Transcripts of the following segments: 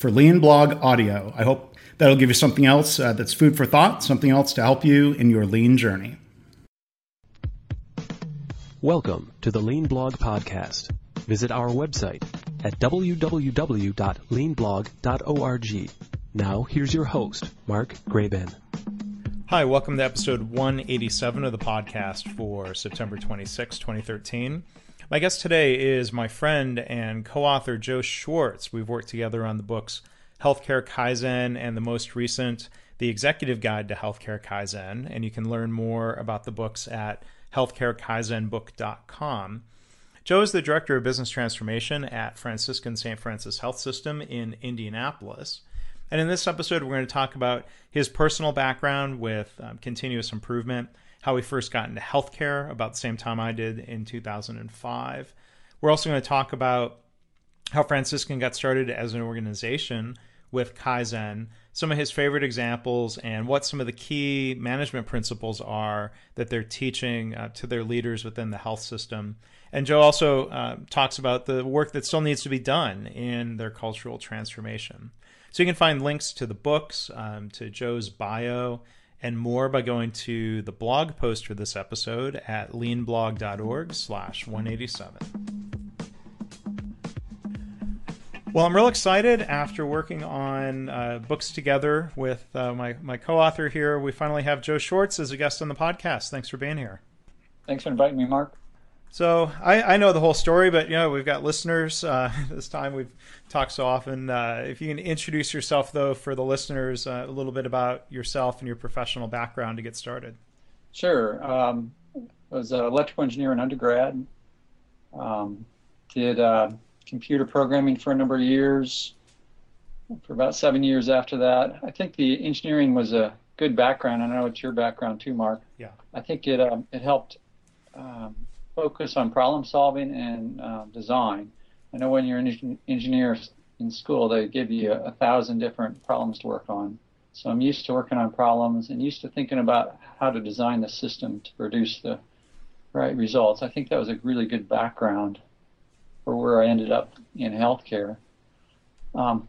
for Lean Blog Audio. I hope that'll give you something else uh, that's food for thought, something else to help you in your lean journey. Welcome to the Lean Blog Podcast. Visit our website at www.leanblog.org. Now, here's your host, Mark Graban. Hi, welcome to episode 187 of the podcast for September 26, 2013. My guest today is my friend and co author Joe Swartz. We've worked together on the books Healthcare Kaizen and the most recent, The Executive Guide to Healthcare Kaizen. And you can learn more about the books at healthcarekaizenbook.com. Joe is the Director of Business Transformation at Franciscan St. Francis Health System in Indianapolis. And in this episode, we're going to talk about his personal background with um, continuous improvement how he first got into healthcare about the same time I did in 2005. We're also going to talk about how Franciscan got started as an organization with Kaizen, some of his favorite examples, and what some of the key management principles are that they're teaching uh, to their leaders within the health system. And Joe also uh, talks about the work that still needs to be done in their cultural transformation. So you can find links to the books, um, to Joe's bio, and more by going to the blog post for this episode at leanblog.org slash 187. Well, I'm real excited after working on uh, books together with uh, my, my co author here. We finally have Joe Swartz as a guest on the podcast. Thanks for being here. Thanks for inviting me, Mark. So I, I know the whole story, but you know we've got listeners. Uh, this time we've talked so often. Uh, if you can introduce yourself, though, for the listeners, uh, a little bit about yourself and your professional background to get started. Sure. Um, I was an electrical engineer in undergrad. Um, did uh, computer programming for a number of years. For about seven years after that, I think the engineering was a good background. I know it's your background too, Mark. Yeah. I think it um, it helped. Focus on problem solving and uh, design. I know when you're an engineer in school, they give you a, a thousand different problems to work on. So I'm used to working on problems and used to thinking about how to design the system to produce the right results. I think that was a really good background for where I ended up in healthcare. Um,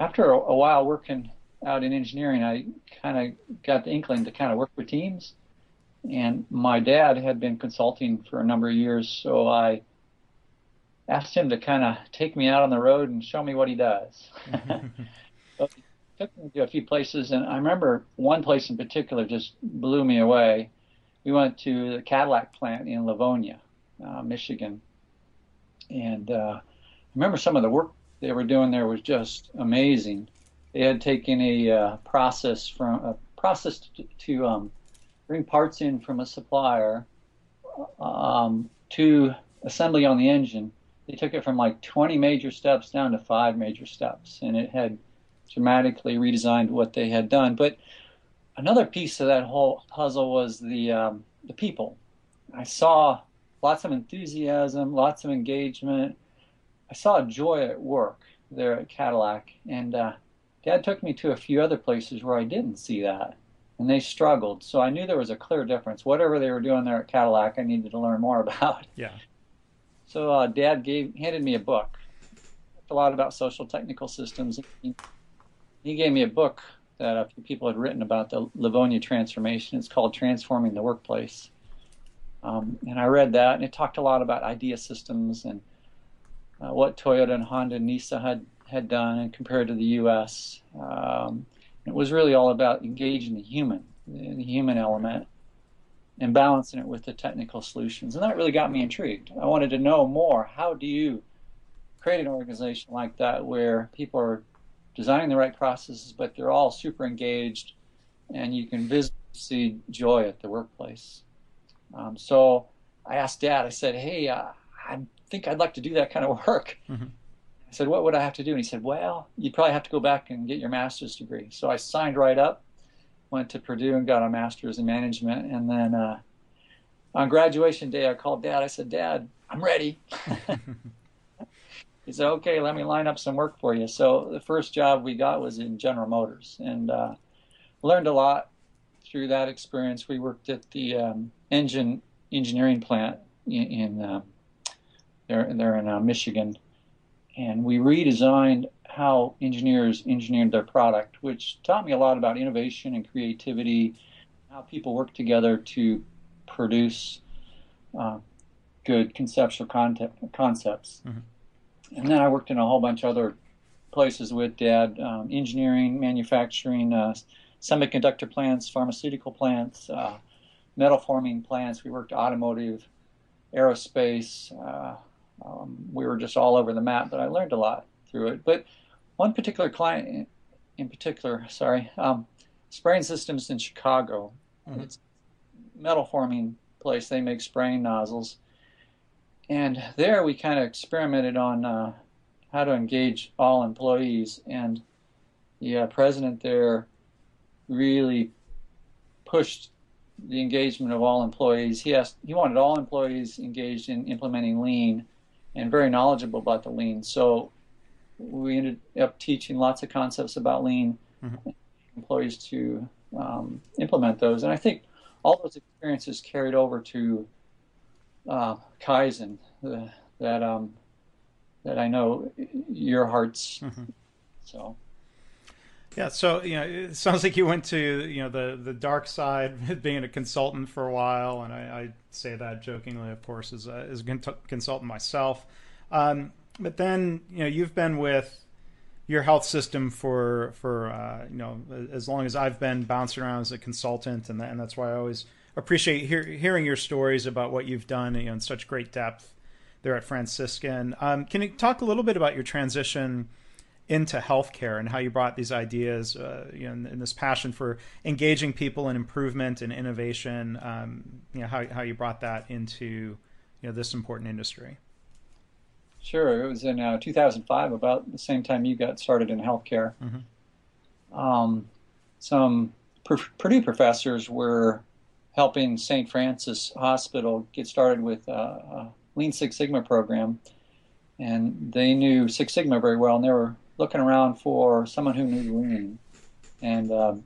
after a, a while working out in engineering, I kind of got the inkling to kind of work with teams and my dad had been consulting for a number of years, so I asked him to kind of take me out on the road and show me what he does. so he took me to a few places, and I remember one place in particular just blew me away. We went to the Cadillac plant in Livonia, uh, Michigan, and uh, I remember some of the work they were doing there was just amazing. They had taken a uh, process from a process to, to um, bring parts in from a supplier um, to assembly on the engine, they took it from like 20 major steps down to five major steps, and it had dramatically redesigned what they had done. But another piece of that whole puzzle was the um, the people. I saw lots of enthusiasm, lots of engagement. I saw joy at work there at Cadillac, and uh, Dad took me to a few other places where I didn't see that and they struggled. So I knew there was a clear difference. Whatever they were doing there at Cadillac, I needed to learn more about. Yeah. So uh, Dad gave handed me a book, a lot about social technical systems. He, he gave me a book that a few people had written about the Livonia transformation. It's called Transforming the Workplace. Um, and I read that, and it talked a lot about idea systems and uh, what Toyota and Honda and Nissan had, had done and compared to the U.S. Um, It was really all about engaging the human, the human element, and balancing it with the technical solutions. And that really got me intrigued. I wanted to know more. How do you create an organization like that where people are designing the right processes, but they're all super engaged, and you can visibly see joy at the workplace? Um, so I asked Dad. I said, "Hey, uh, I think I'd like to do that kind of work." Mm-hmm. I said, "What would I have to do?" And he said, "Well, you'd probably have to go back and get your master's degree." So I signed right up went to Purdue and got a master's in management. And then uh, on graduation day, I called Dad. I said, Dad, I'm ready. he said, Okay, let me line up some work for you. So the first job we got was in General Motors, and uh, learned a lot through that experience. We worked at the um, engine engineering plant in, in uh, there, there in uh, Michigan, and we redesigned how engineers engineered their product, which taught me a lot about innovation and creativity, how people work together to produce uh, good conceptual content, concepts. Mm-hmm. And then I worked in a whole bunch of other places with Dad um, engineering, manufacturing, uh, semiconductor plants, pharmaceutical plants, uh, metal forming plants. We worked automotive, aerospace. Um, we were just all over the map, but I learned a lot through it. But one particular client in particular, sorry, um, spraying systems in Chicago. Mm-hmm. It's metal forming place. They make spraying nozzles, and there we kind of experimented on uh, how to engage all employees. And the uh, president there really pushed the engagement of all employees. He asked, he wanted all employees engaged in implementing lean and very knowledgeable about the lean. So we ended up teaching lots of concepts about lean mm-hmm. employees to um, implement those. And I think all those experiences carried over to uh, Kaizen uh, that um, that I know your hearts. Mm-hmm. So. Yeah, so you know, it sounds like you went to you know the the dark side, being a consultant for a while, and I, I say that jokingly, of course, as a, as a consultant myself. Um, but then you know you've been with your health system for for uh, you know as long as I've been bouncing around as a consultant, and, that, and that's why I always appreciate hear, hearing your stories about what you've done you know, in such great depth there at Franciscan. Um, can you talk a little bit about your transition into healthcare and how you brought these ideas, uh, you know, and, and, this passion for engaging people in improvement and innovation? Um, you know, how how you brought that into you know this important industry. Sure, it was in uh, 2005, about the same time you got started in healthcare. Mm-hmm. Um, some Purdue professors were helping St. Francis Hospital get started with a, a, Lean Six Sigma program, and they knew Six Sigma very well, and they were looking around for someone who knew Lean. And um,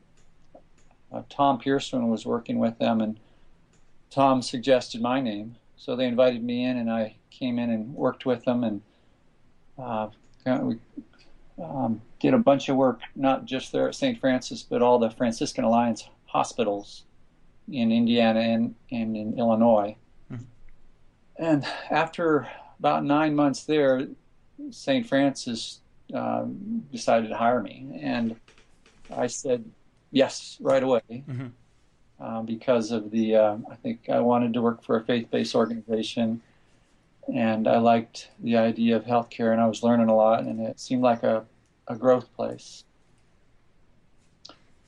uh, Tom Pearson was working with them, and Tom suggested my name, so they invited me in, and I came in and worked with them, and uh, we um, did a bunch of work, not just there at St. Francis, but all the Franciscan Alliance hospitals in Indiana and, and in Illinois. Mm-hmm. And after about nine months there, St. Francis um, decided to hire me, and I said yes right away. Mm-hmm. Uh, because of the, uh, I think I wanted to work for a faith-based organization and I liked the idea of healthcare, and I was learning a lot, and it seemed like a, a growth place.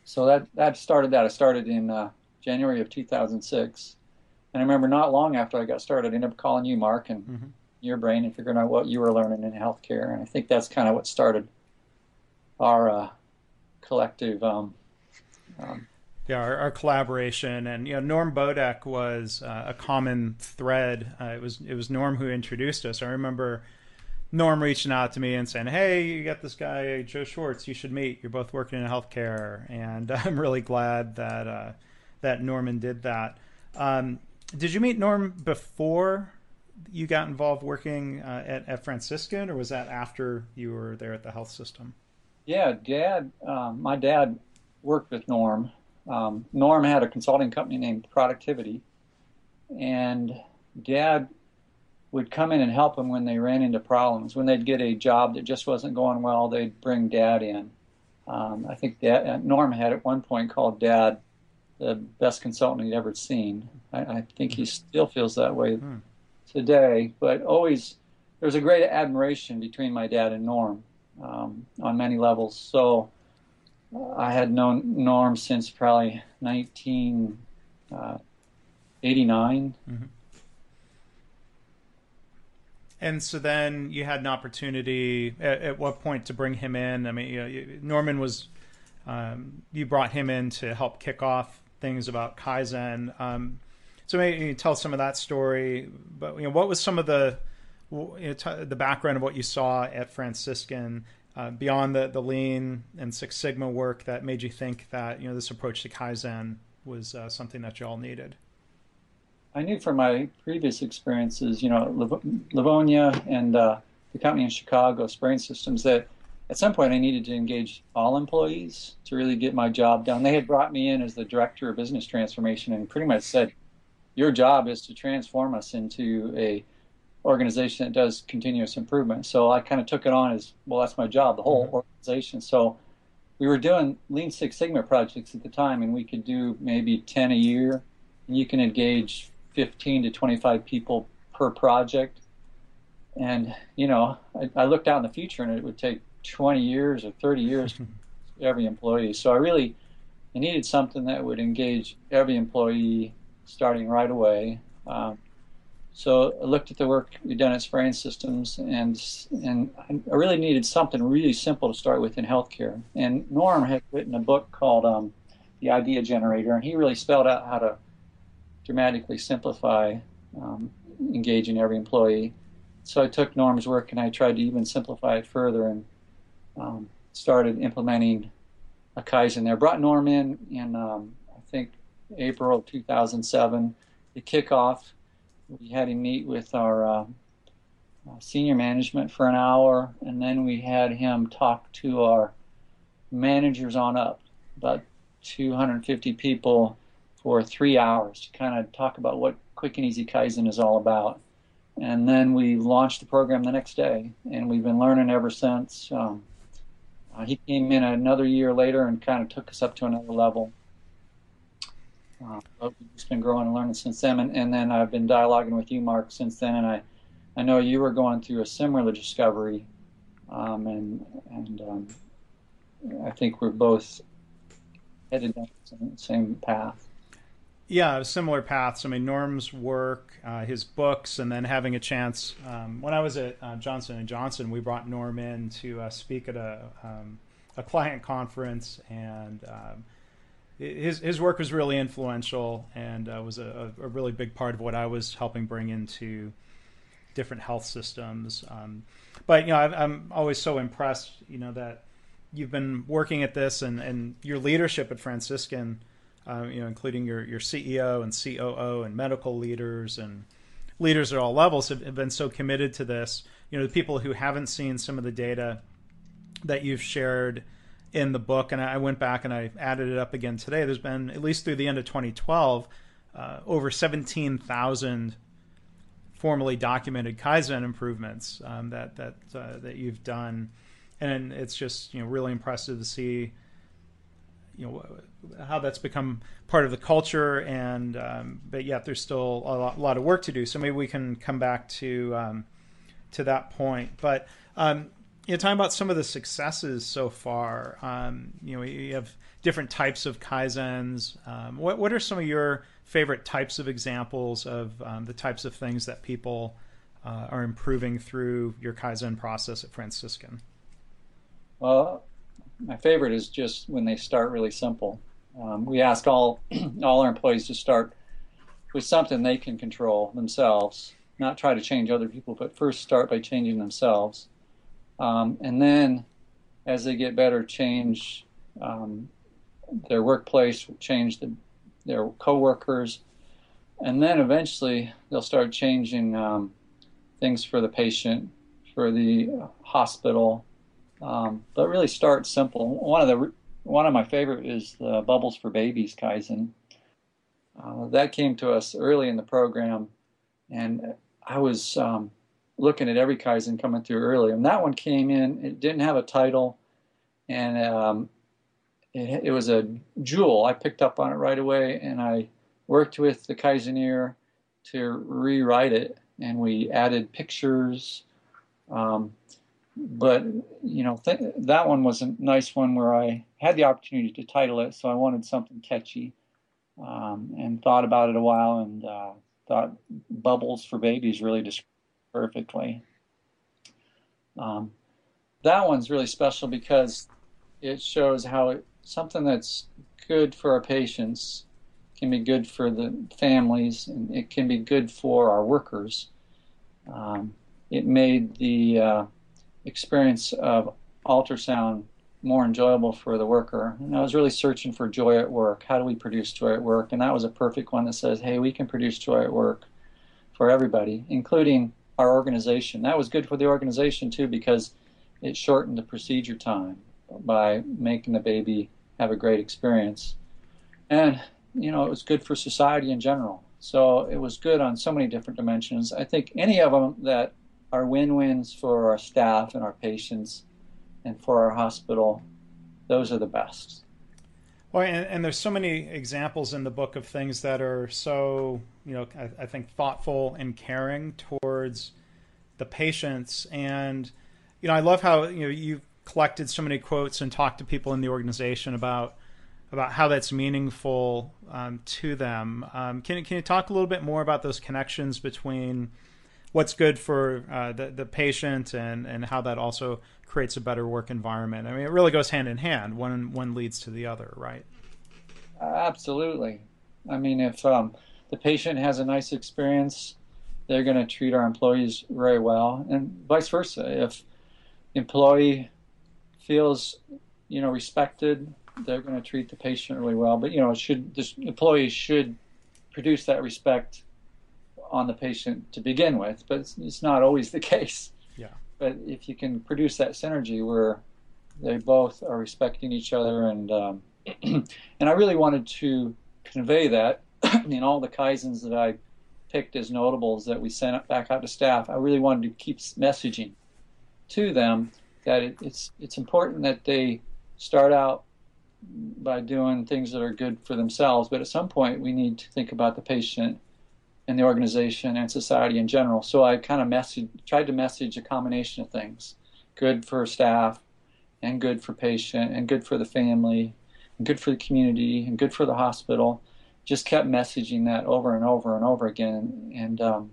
So that that started that. I started in uh, January of 2006, and I remember not long after I got started, I ended up calling you, Mark, and mm-hmm. Your brain, and figuring out what you were learning in healthcare, and I think that's kind of what started our uh, collective um, um, yeah, our, our, collaboration, and you know, Norm Bodek was uh, a common thread. Uh, it was it was Norm who introduced us. I remember Norm reaching out to me and saying, "Hey, you got this guy Joe Swartz. You should meet. You're both working in healthcare." And I'm really glad that uh, that Norman did that. Um, did you meet Norm before you got involved working uh, at, at Franciscan, or was that after you were there at the health system? Yeah, Dad. Um, my dad worked with Norm um, Norm had a consulting company named Productivity, and Dad would come in and help them when they ran into problems. When they'd get a job that just wasn't going well, they'd bring Dad in. Um, I think that uh, Norm had at one point called Dad the best consultant he'd ever seen. I, I think he still feels that way hmm. Today, but always there's a great admiration between my dad and Norm um, on many levels. So I had known Norm since probably 1989. Uh, mm-hmm. And so then you had an opportunity at, at, what point to bring him in? I mean, you know, Norman was, um, you brought him in to help kick off things about Kaizen. Um, so maybe you tell some of that story, but you know, what was some of the, you know, t- the background of what you saw at Franciscan uh, beyond the, the lean and Six Sigma work that made you think that you know this approach to Kaizen was uh, something that you all needed? I knew from my previous experiences, you know, Livonia and uh, the company in Chicago, Spraying Systems, that at some point I needed to engage all employees to really get my job done. They had brought me in as the director of business transformation and pretty much said, "Your job is to transform us into a organization that does continuous improvement. So I kind of took it on as well. That's my job, the whole mm-hmm. organization. So we were doing Lean Six Sigma projects at the time, and we could do maybe ten a year. And you can engage fifteen to twenty-five people per project. And you know, I, I looked out in the future, and it would take twenty years or thirty years for every employee. So I really I needed something that would engage every employee starting right away. Um, so I looked at the work we'd done at Spraying Systems, and and I really needed something really simple to start with in healthcare. And Norm had written a book called um, The Idea Generator, and he really spelled out how to dramatically simplify um, engaging every employee. So I took Norm's work and I tried to even simplify it further and um, started implementing a Kaizen there. Brought Norm in in April 2007 The kickoff, we had him meet with our uh, uh, senior management for an hour, and then we had him talk to our managers on up, about 250 people, for three hours to kind of talk about what Quick and Easy Kaizen is all about. And then we launched the program the next day, and we've been learning ever since. Um, uh, he came in another year later and kind of took us up to another level. Just been growing and learning since then, and, and, then I've been dialoguing with you, Mark, since then, and I, I know you were going through a similar discovery, um, and and um, I think we're both headed down the same path. Yeah, similar paths. I mean, Norm's work, uh, his books, and then having a chance. Um, when I was at uh, Johnson and Johnson, we brought Norm in to uh, speak at a um, a client conference, and um, his his work was really influential and uh, was a, a, really big part of what I was helping bring into different health systems. Um, but you know, I, am always so impressed, you know, that you've been working at this and, and your leadership at Franciscan, uh, you know, including your your CEO and COO and medical leaders and leaders at all levels have, have been so committed to this. You know, the people who haven't seen some of the data that you've shared in the book, and I went back and I added it up again today. There's been at least through the end of 2012 uh, over 17,000 formally documented Kaizen improvements um, that that uh, that you've done, and it's just you know really impressive to see you know how that's become part of the culture and um, but yet there's still a lot, a lot, of work to do. So maybe we can come back to um, to that point. But um, you know, talking about some of the successes so far. Um, you know, you have different types of kaizens. Um, what what are some of your favorite types of examples of um, the types of things that people uh, are improving through your kaizen process at Franciscan? Well, my favorite is just when they start really simple. Um, we ask all all our employees to start with something they can control themselves, not try to change other people, but first start by changing themselves um, and then as they get better, change um, their workplace, change the, their coworkers, and then eventually they'll start changing um, things for the patient, for the hospital. Um, but really start simple. One of the one of my favorite is the Bubbles for Babies Kaizen. Uh, that came to us early in the program, and I was um, looking at every Kaizen coming through early. And that one came in, it didn't have a title. and um, it, it, was a jewel. I picked up on it right away, and I worked with the Kaizeneer to rewrite it, and we added pictures. Um, but you know th- that one was a nice one where I had the opportunity to title it, so I wanted something catchy, um, and thought about it a while, and uh, thought "Bubbles for Babies" really described perfectly. Um, that one's really special because it shows how it, something that's good for our patients can be good for the families, and it can be good for our workers. Um, it made the uh, experience of ultrasound more enjoyable for the worker. And I was really searching for joy at work. How do we produce joy at work? And that was a perfect one that says, hey, we can produce joy at work for everybody, including our organization. That was good for the organization too because it shortened the procedure time by making the baby have a great experience. And, you know, it was good for society in general. So it was good on so many different dimensions. I think any of them that are win-wins for our staff and our patients and for our hospital. Those are the best. Well, and, and, there's so many examples in the book of things that are so, you know, I, I, think thoughtful and caring towards the patients. And, you know, I love how, you know, you've collected so many quotes and talked to people in the organization about about how that's meaningful um, to them. Um, can, can you talk a little bit more about those connections between what's good for uh, the the patient and and how that also creates a better work environment. I mean, it really goes hand in hand. One one leads to the other, right? Absolutely. I mean, if um, the patient has a nice experience, they're going to treat our employees very well, and vice versa. If the employee feels, you know, respected, they're going to treat the patient really well. But you know, should this employee should produce that respect on the patient to begin with, but it's, it's not always the case. Yeah. But if you can produce that synergy where they both are respecting each other, and um, and I really wanted to convey that in all the kaizens that I picked as notables that we sent back out to staff. I really wanted to keep messaging to them that it, it's it's important that they start out by doing things that are good for themselves, but at some point we need to think about the patient in the organization and society in general. So I kind of message, tried to message a combination of things: good for staff, and good for patient, and good for the family, and good for the community, and good for the hospital. Just kept messaging that over and over and over again, and um,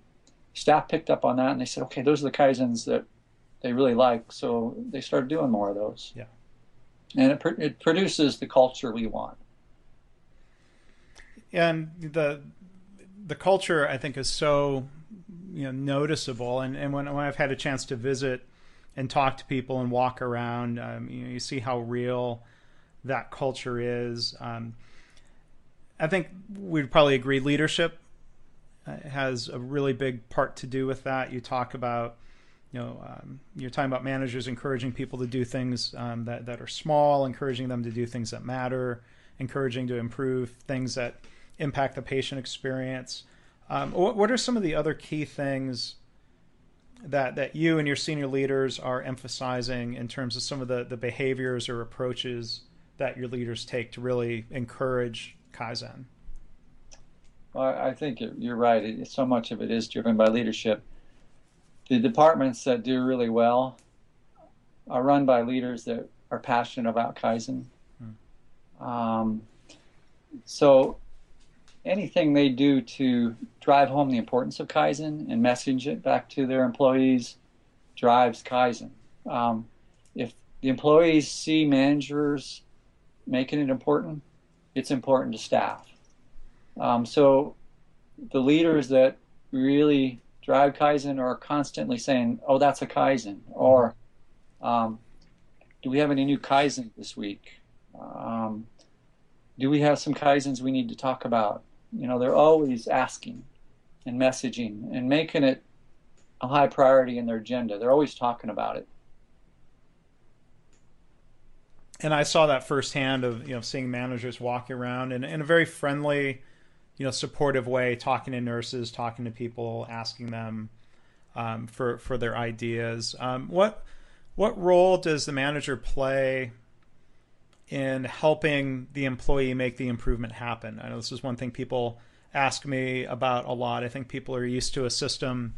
staff picked up on that, and they said, "Okay, those are the kaizens that they really like." So they started doing more of those. Yeah, and it, it produces the culture we want. And the the culture I think is so you know noticeable, and and when, when I've had a chance to visit and talk to people and walk around, um, you know, you see how real that culture is. Um, I think we'd probably agree leadership uh, has a really big part to do with that. You talk about, you know, um, you're talking about managers encouraging people to do things um, that that are small, encouraging them to do things that matter, encouraging to improve things that impact the patient experience. Um, what, what are some of the other key things that that you and your senior leaders are emphasizing in terms of some of the, the behaviors or approaches that your leaders take to really encourage Kaizen? Well, I think you're right. It, so much of it is driven by leadership. The departments that do really well are run by leaders that are passionate about Kaizen. Hmm. Um, so anything they do to drive home the importance of Kaizen and message it back to their employees drives Kaizen. Um, if the employees see managers making it important, it's important to staff. Um, so the leaders that really drive Kaizen are constantly saying, "Oh, that's a Kaizen," or um, "Do we have any new Kaizen this week?" Um, do we have some Kaizens we need to talk about? You know, they're always asking and messaging and making it a high priority in their agenda. They're always talking about it. And I saw that firsthand of you know seeing managers walking around in, in a very friendly, you know, supportive way, talking to nurses, talking to people, asking them um, for for their ideas. Um, what what role does the manager play in helping the employee make the improvement happen? I know this is one thing people ask me about a lot. I think people are used to a system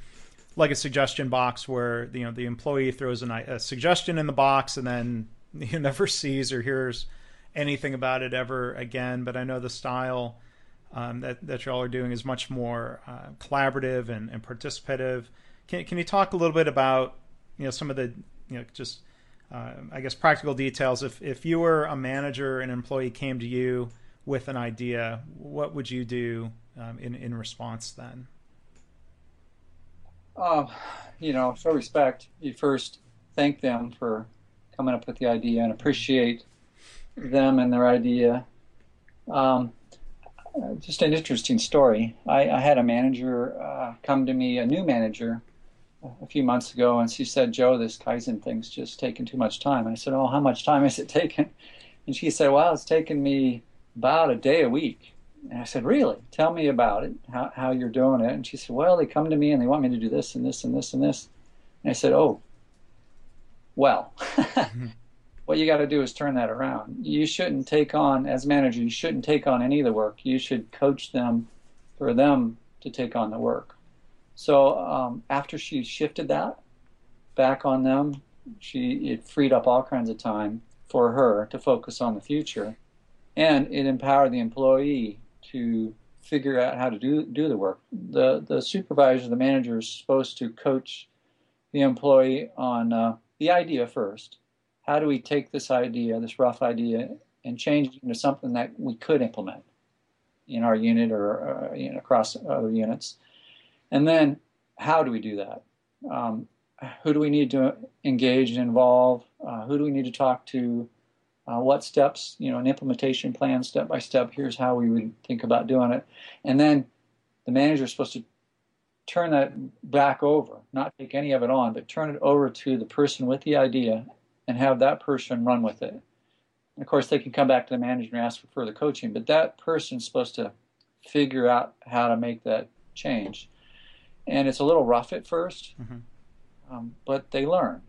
like a suggestion box where you know the employee throws an, a suggestion in the box and then he never sees or hears anything about it ever again. But I know the style um, that that y'all are doing is much more uh, collaborative and, and participative. Can can you talk a little bit about you know some of the you know just uh, I guess practical details. If if you were a manager, an employee came to you with an idea, what would you do um, in in response then? Uh, you know, show respect. You first thank them for coming up with the idea and appreciate them and their idea. Um, just an interesting story. I, I had a manager uh, come to me, a new manager, a few months ago, and she said, "Joe, this Kaizen thing's just taking too much time." And I said, "Oh, how much time is it taking?" And she said, "Well, it's taken me about a day a week." And I said, "Really? Tell me about it. How how you're doing it?" And she said, "Well, they come to me and they want me to do this and this and this and this." And I said, "Oh, well." mm-hmm what you got to do is turn that around. You shouldn't take on, as manager, you shouldn't take on any of the work. You should coach them for them to take on the work. So um, after she shifted that back on them, she it freed up all kinds of time for her to focus on the future, and it empowered the employee to figure out how to do do the work. The the supervisor, the manager, is supposed to coach the employee on uh, the idea first how do we take this idea, this rough idea, and change it into something that we could implement in our unit or uh, you know, across other units? And then, how do we do that? Um, who do we need to engage and involve? Uh, who do we need to talk to? Uh, what steps, you know, an implementation plan step by step. Here's how we would think about doing it. And then the manager is supposed to turn that back over, not take any of it on, but turn it over to the person with the idea and have that person run with it. And of course, they can come back to the manager and ask for further coaching, but that person's supposed to figure out how to make that change. And it's a little rough at 1st mm-hmm. um, but they learn.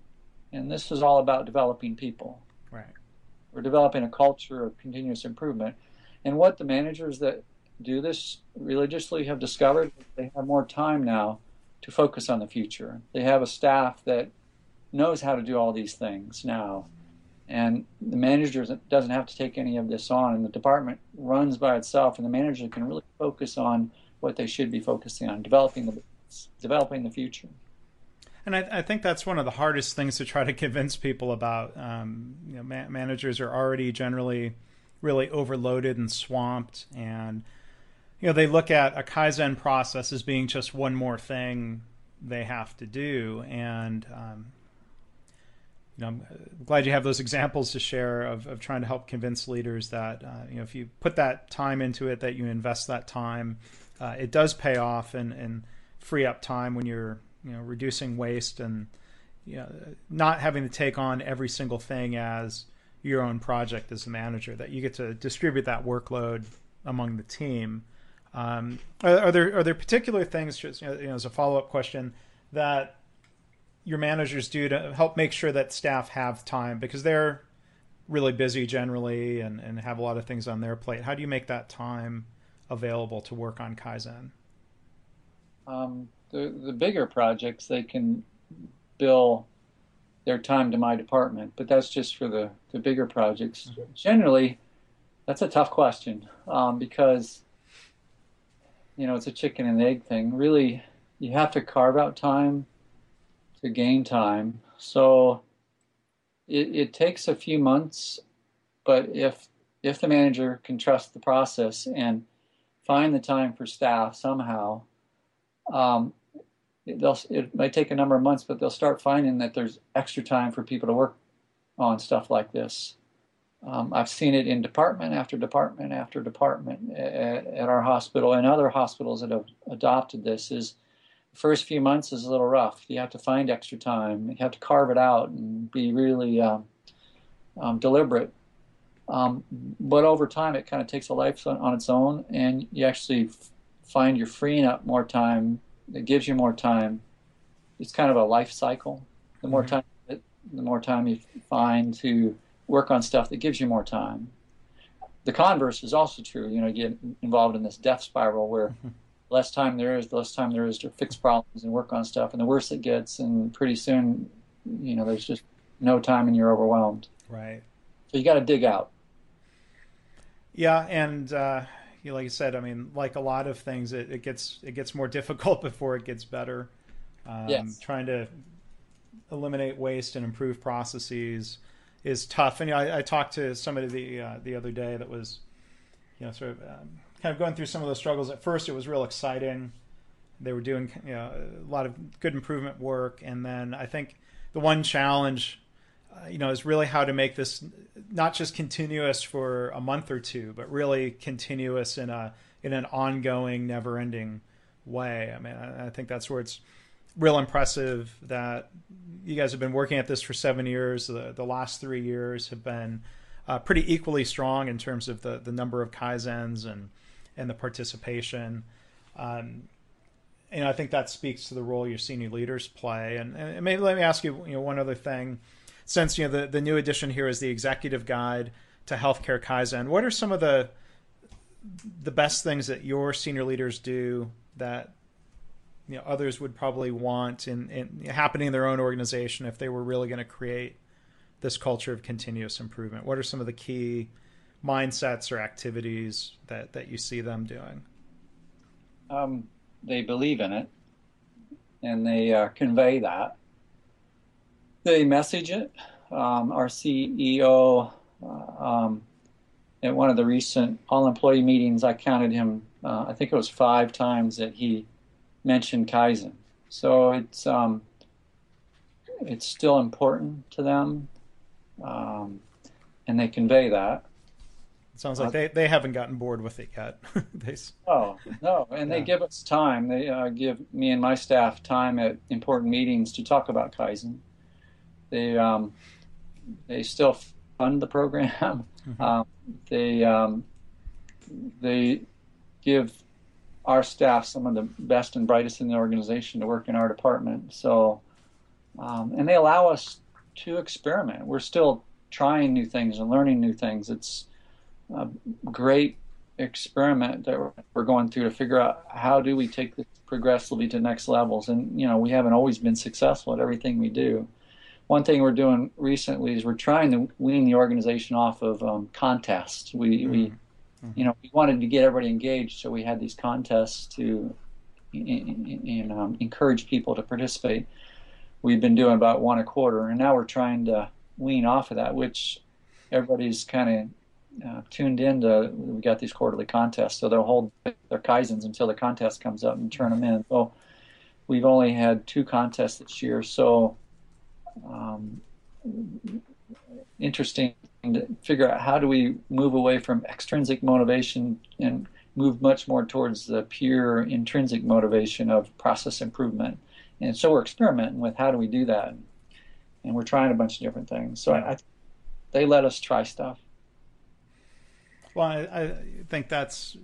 And this is all about developing people. Right. We're developing a culture of continuous improvement. And what the managers that do this religiously have discovered, they have more time now to focus on the future. They have a staff that knows how to do all these things now. And the manager doesn't have to take any of this on, and the department runs by itself, and the manager can really focus on what they should be focusing on, developing the developing the future. And I, I, think that's one of the hardest things to try to convince people about. Um, you know, ma- managers are already generally really overloaded and swamped, and you know they look at a kaizen process as being just one more thing they have to do, and um, you know, I'm glad you have those examples to share of, of trying to help convince leaders that uh, you know if you put that time into it, that you invest that time, uh, it does pay off and, and free up time when you're you know reducing waste and you know, not having to take on every single thing as your own project as a manager. That you get to distribute that workload among the team. Um, are, are, there are there particular things, just you know, as a follow up question, that your managers do to help make sure that staff have time because they're really busy generally and, and have a lot of things on their plate. How do you make that time available to work on Kaizen? Um, the, the bigger projects, they can bill their time to my department, but that's just for the, the bigger projects. Mm-hmm. Generally, that's a tough question um, because, you know, it's a chicken and egg thing. Really, you have to carve out time to gain time. So it, it takes a few months, but if if the manager can trust the process and find the time for staff somehow, um, it, it might take a number of months, but they'll start finding that there's extra time for people to work on stuff like this. Um, I've seen it in department after department after department at, at, our hospital and other hospitals that have adopted this. Is the first few months is a little rough. You have to find extra time. You have to carve it out and be really um, um, deliberate. Um, but over time, it kind of takes a life on, on its own, and you actually find you're freeing up more time. It gives you more time. It's kind of a life cycle. The more mm-hmm. time, the more time you find to work on stuff that gives you more time. The converse is also true. You know, you get involved in this death spiral where mm-hmm. less time there is, the less time there is to fix problems and work on stuff, and the worse it gets, and pretty soon, you know, there's just no time and you're overwhelmed. Right. So you got to dig out. Yeah, and uh, you know, like you said, I mean, like a lot of things, it, it gets it gets more difficult before it gets better. Um, yes. Trying to eliminate waste and improve processes is tough. And you know, I, I, talked to somebody the uh, the other day that was, you know, sort of um, kind of going through some of those struggles. At first, it was real exciting. They were doing you know a lot of good improvement work, and then I think the one challenge, you know, is really how to make this not just continuous for a month or two, but really continuous in a in an ongoing, never-ending way. I mean, I, I think that's where it's real impressive that you guys have been working at this for seven years. The, the last three years have been uh, pretty equally strong in terms of the, the number of kaizens and and the participation. Um, and I think that speaks to the role your senior leaders play. And, and maybe let me ask you, you know, one other thing. Since you know the, the new edition here is the executive guide to healthcare kaizen, what are some of the the best things that your senior leaders do that you know others would probably want in, in happening in their own organization if they were really going to create this culture of continuous improvement? What are some of the key mindsets or activities that that you see them doing? Um, they believe in it, and they uh, convey that. They message it. Um, our CEO, uh, um, at one of the recent all-employee meetings, I counted him. Uh, I think it was five times that he mentioned Kaizen. So it's um, it's still important to them, um, and they convey that. It sounds like uh, they, they haven't gotten bored with it yet. they, oh no, and yeah. they give us time. They uh, give me and my staff time at important meetings to talk about Kaizen. They um, they still fund the program. Mm-hmm. Um, they um, they give our staff some of the best and brightest in the organization to work in our department. So, um, and they allow us to experiment. We're still trying new things and learning new things. It's a great experiment that we're going through to figure out how do we take this progressively to next levels. And you know, we haven't always been successful at everything we do. One thing we're doing recently is we're trying to wean the organization off of um, contests. We, mm-hmm. we Mm-hmm. You know, we wanted to get everybody engaged, so we had these contests to in, in, in, um, encourage people to participate. We've been doing about one a quarter, and now we're trying to wean off of that, which everybody's kind of uh, tuned into. We got these quarterly contests, so they'll hold their kaizens until the contest comes up and turn them in. So we've only had two contests this year, so um, interesting to figure out how do we move away from extrinsic motivation and move much more towards the pure intrinsic motivation of process improvement. And so we're experimenting with how do we do that, and we're trying a bunch of different things. So I, I they let us try stuff. Well, I, I think that's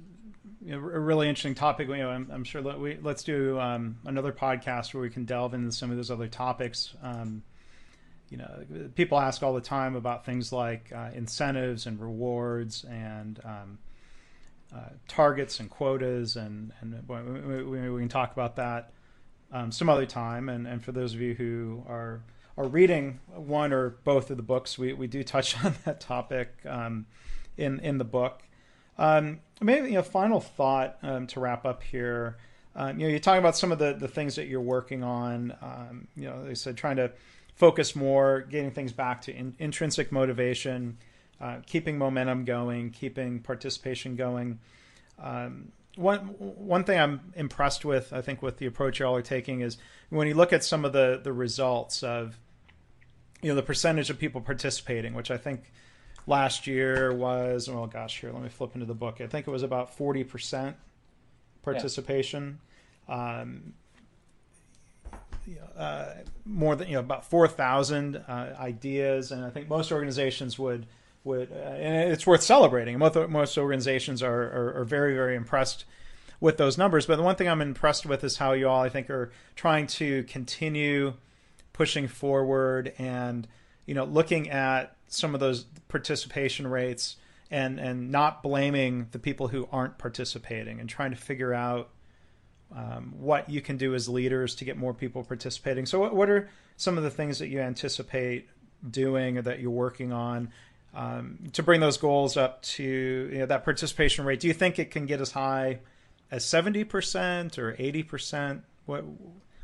you know, a really interesting topic. You know, I'm, I'm sure that we let's do um, another podcast where we can delve into some of those other topics. Um, you know, people ask all the time about things like uh, incentives and rewards and um, uh, targets and quotas, and, and we, we, we, can talk about that um, some other time. And, and for those of you who are are reading one or both of the books, we, we do touch on that topic um, in in the book. Um, maybe you know, final thought um, to wrap up here. Um, you know, you talk about some of the, the things that you're working on. You know, they said trying to focus more, getting things back to in, intrinsic motivation, uh, keeping momentum going, keeping participation going. Um, one one thing I'm impressed with, I think, with the approach y'all are taking is when you look at some of the the results of, you know, the percentage of people participating, which I think last year was, oh gosh, here let me flip into the book. I think it was about forty percent participation. Yeah. Um, uh, more than you know about four thousand uh, ideas, and I think most organizations would would uh, and it's worth celebrating. Most most organizations are, are, are very very impressed with those numbers. But the one thing I'm impressed with is how you all I think are trying to continue pushing forward and you know looking at some of those participation rates and and not blaming the people who aren't participating and trying to figure out um, what you can do as leaders to get more people participating. So, what, what are some of the things that you anticipate doing or that you're working on um, to bring those goals up to you know, that participation rate? Do you think it can get as high as 70% or 80%? What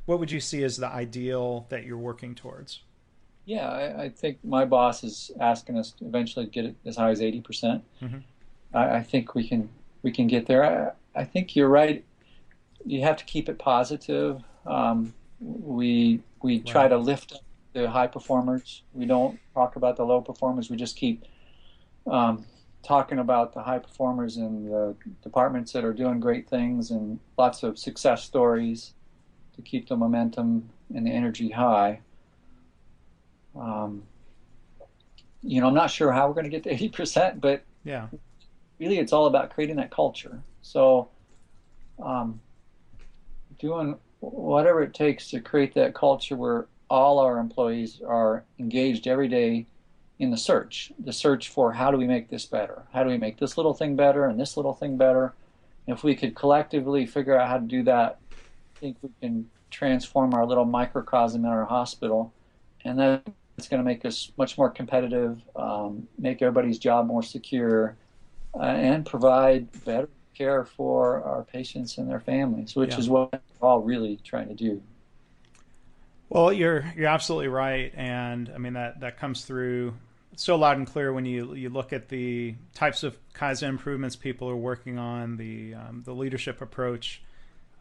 what would you see as the ideal that you're working towards? Yeah, I, I think my boss is asking us to eventually get it as high as 80%. percent mm hmm I, I, think we can we can get there. I, I think you're right you have to keep it positive. Um, we we right. try to lift up the high performers. We don't talk about the low performers. We just keep um, talking about the high performers and the departments that are doing great things and lots of success stories to keep the momentum and the energy high. Um, you know, I'm not sure how we're going to get to 80%, but yeah, really it's all about creating that culture. So, um, doing whatever it takes to create that culture where all our employees are engaged every day in the search, the search for how do we make this better? How do we make this little thing better and this little thing better? If we could collectively figure out how to do that, I think we can transform our little microcosm in our hospital, and then it's going to make us much more competitive, um, make everybody's job more secure, uh, and provide better care for our patients and their families, which yeah. is what we're all really trying to do. Well, you're you're absolutely right, and I mean that that comes through so loud and clear when you you look at the types of kaizen improvements people are working on, the um, the leadership approach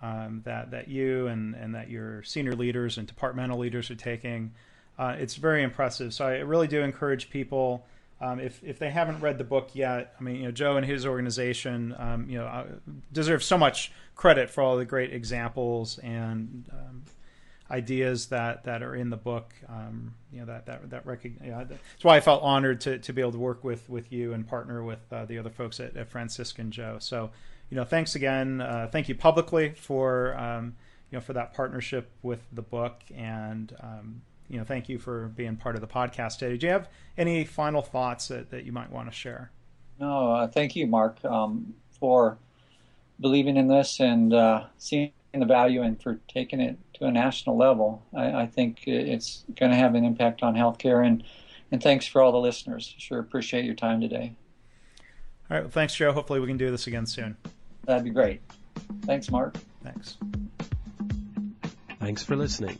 um, that that you and and that your senior leaders and departmental leaders are taking. Uh, it's very impressive. So I really do encourage people um, if if they haven't read the book yet, I mean, you know, Joe and his organization, um, you know, uh, deserve so much credit for all the great examples and um, ideas that, that are in the book. Um, you know, that that that recognize. Yeah, that's why I felt honored to, to be able to work with with you and partner with uh, the other folks at, at Franciscan Joe. So, you know, thanks again. Uh, thank you publicly for um, you know for that partnership with the book and um, you know, thank you for being part of the podcast today. Do you have any final thoughts that, that you might want to share? No, uh, thank you, Mark, um, for believing in this and uh, seeing the value and for taking it to a national level. I, I think it's going to have an impact on healthcare. And, and thanks for all the listeners. Sure appreciate your time today. All right. Well, thanks, Joe. Hopefully, we can do this again soon. That'd be great. Thanks, Mark. Thanks. Thanks for listening.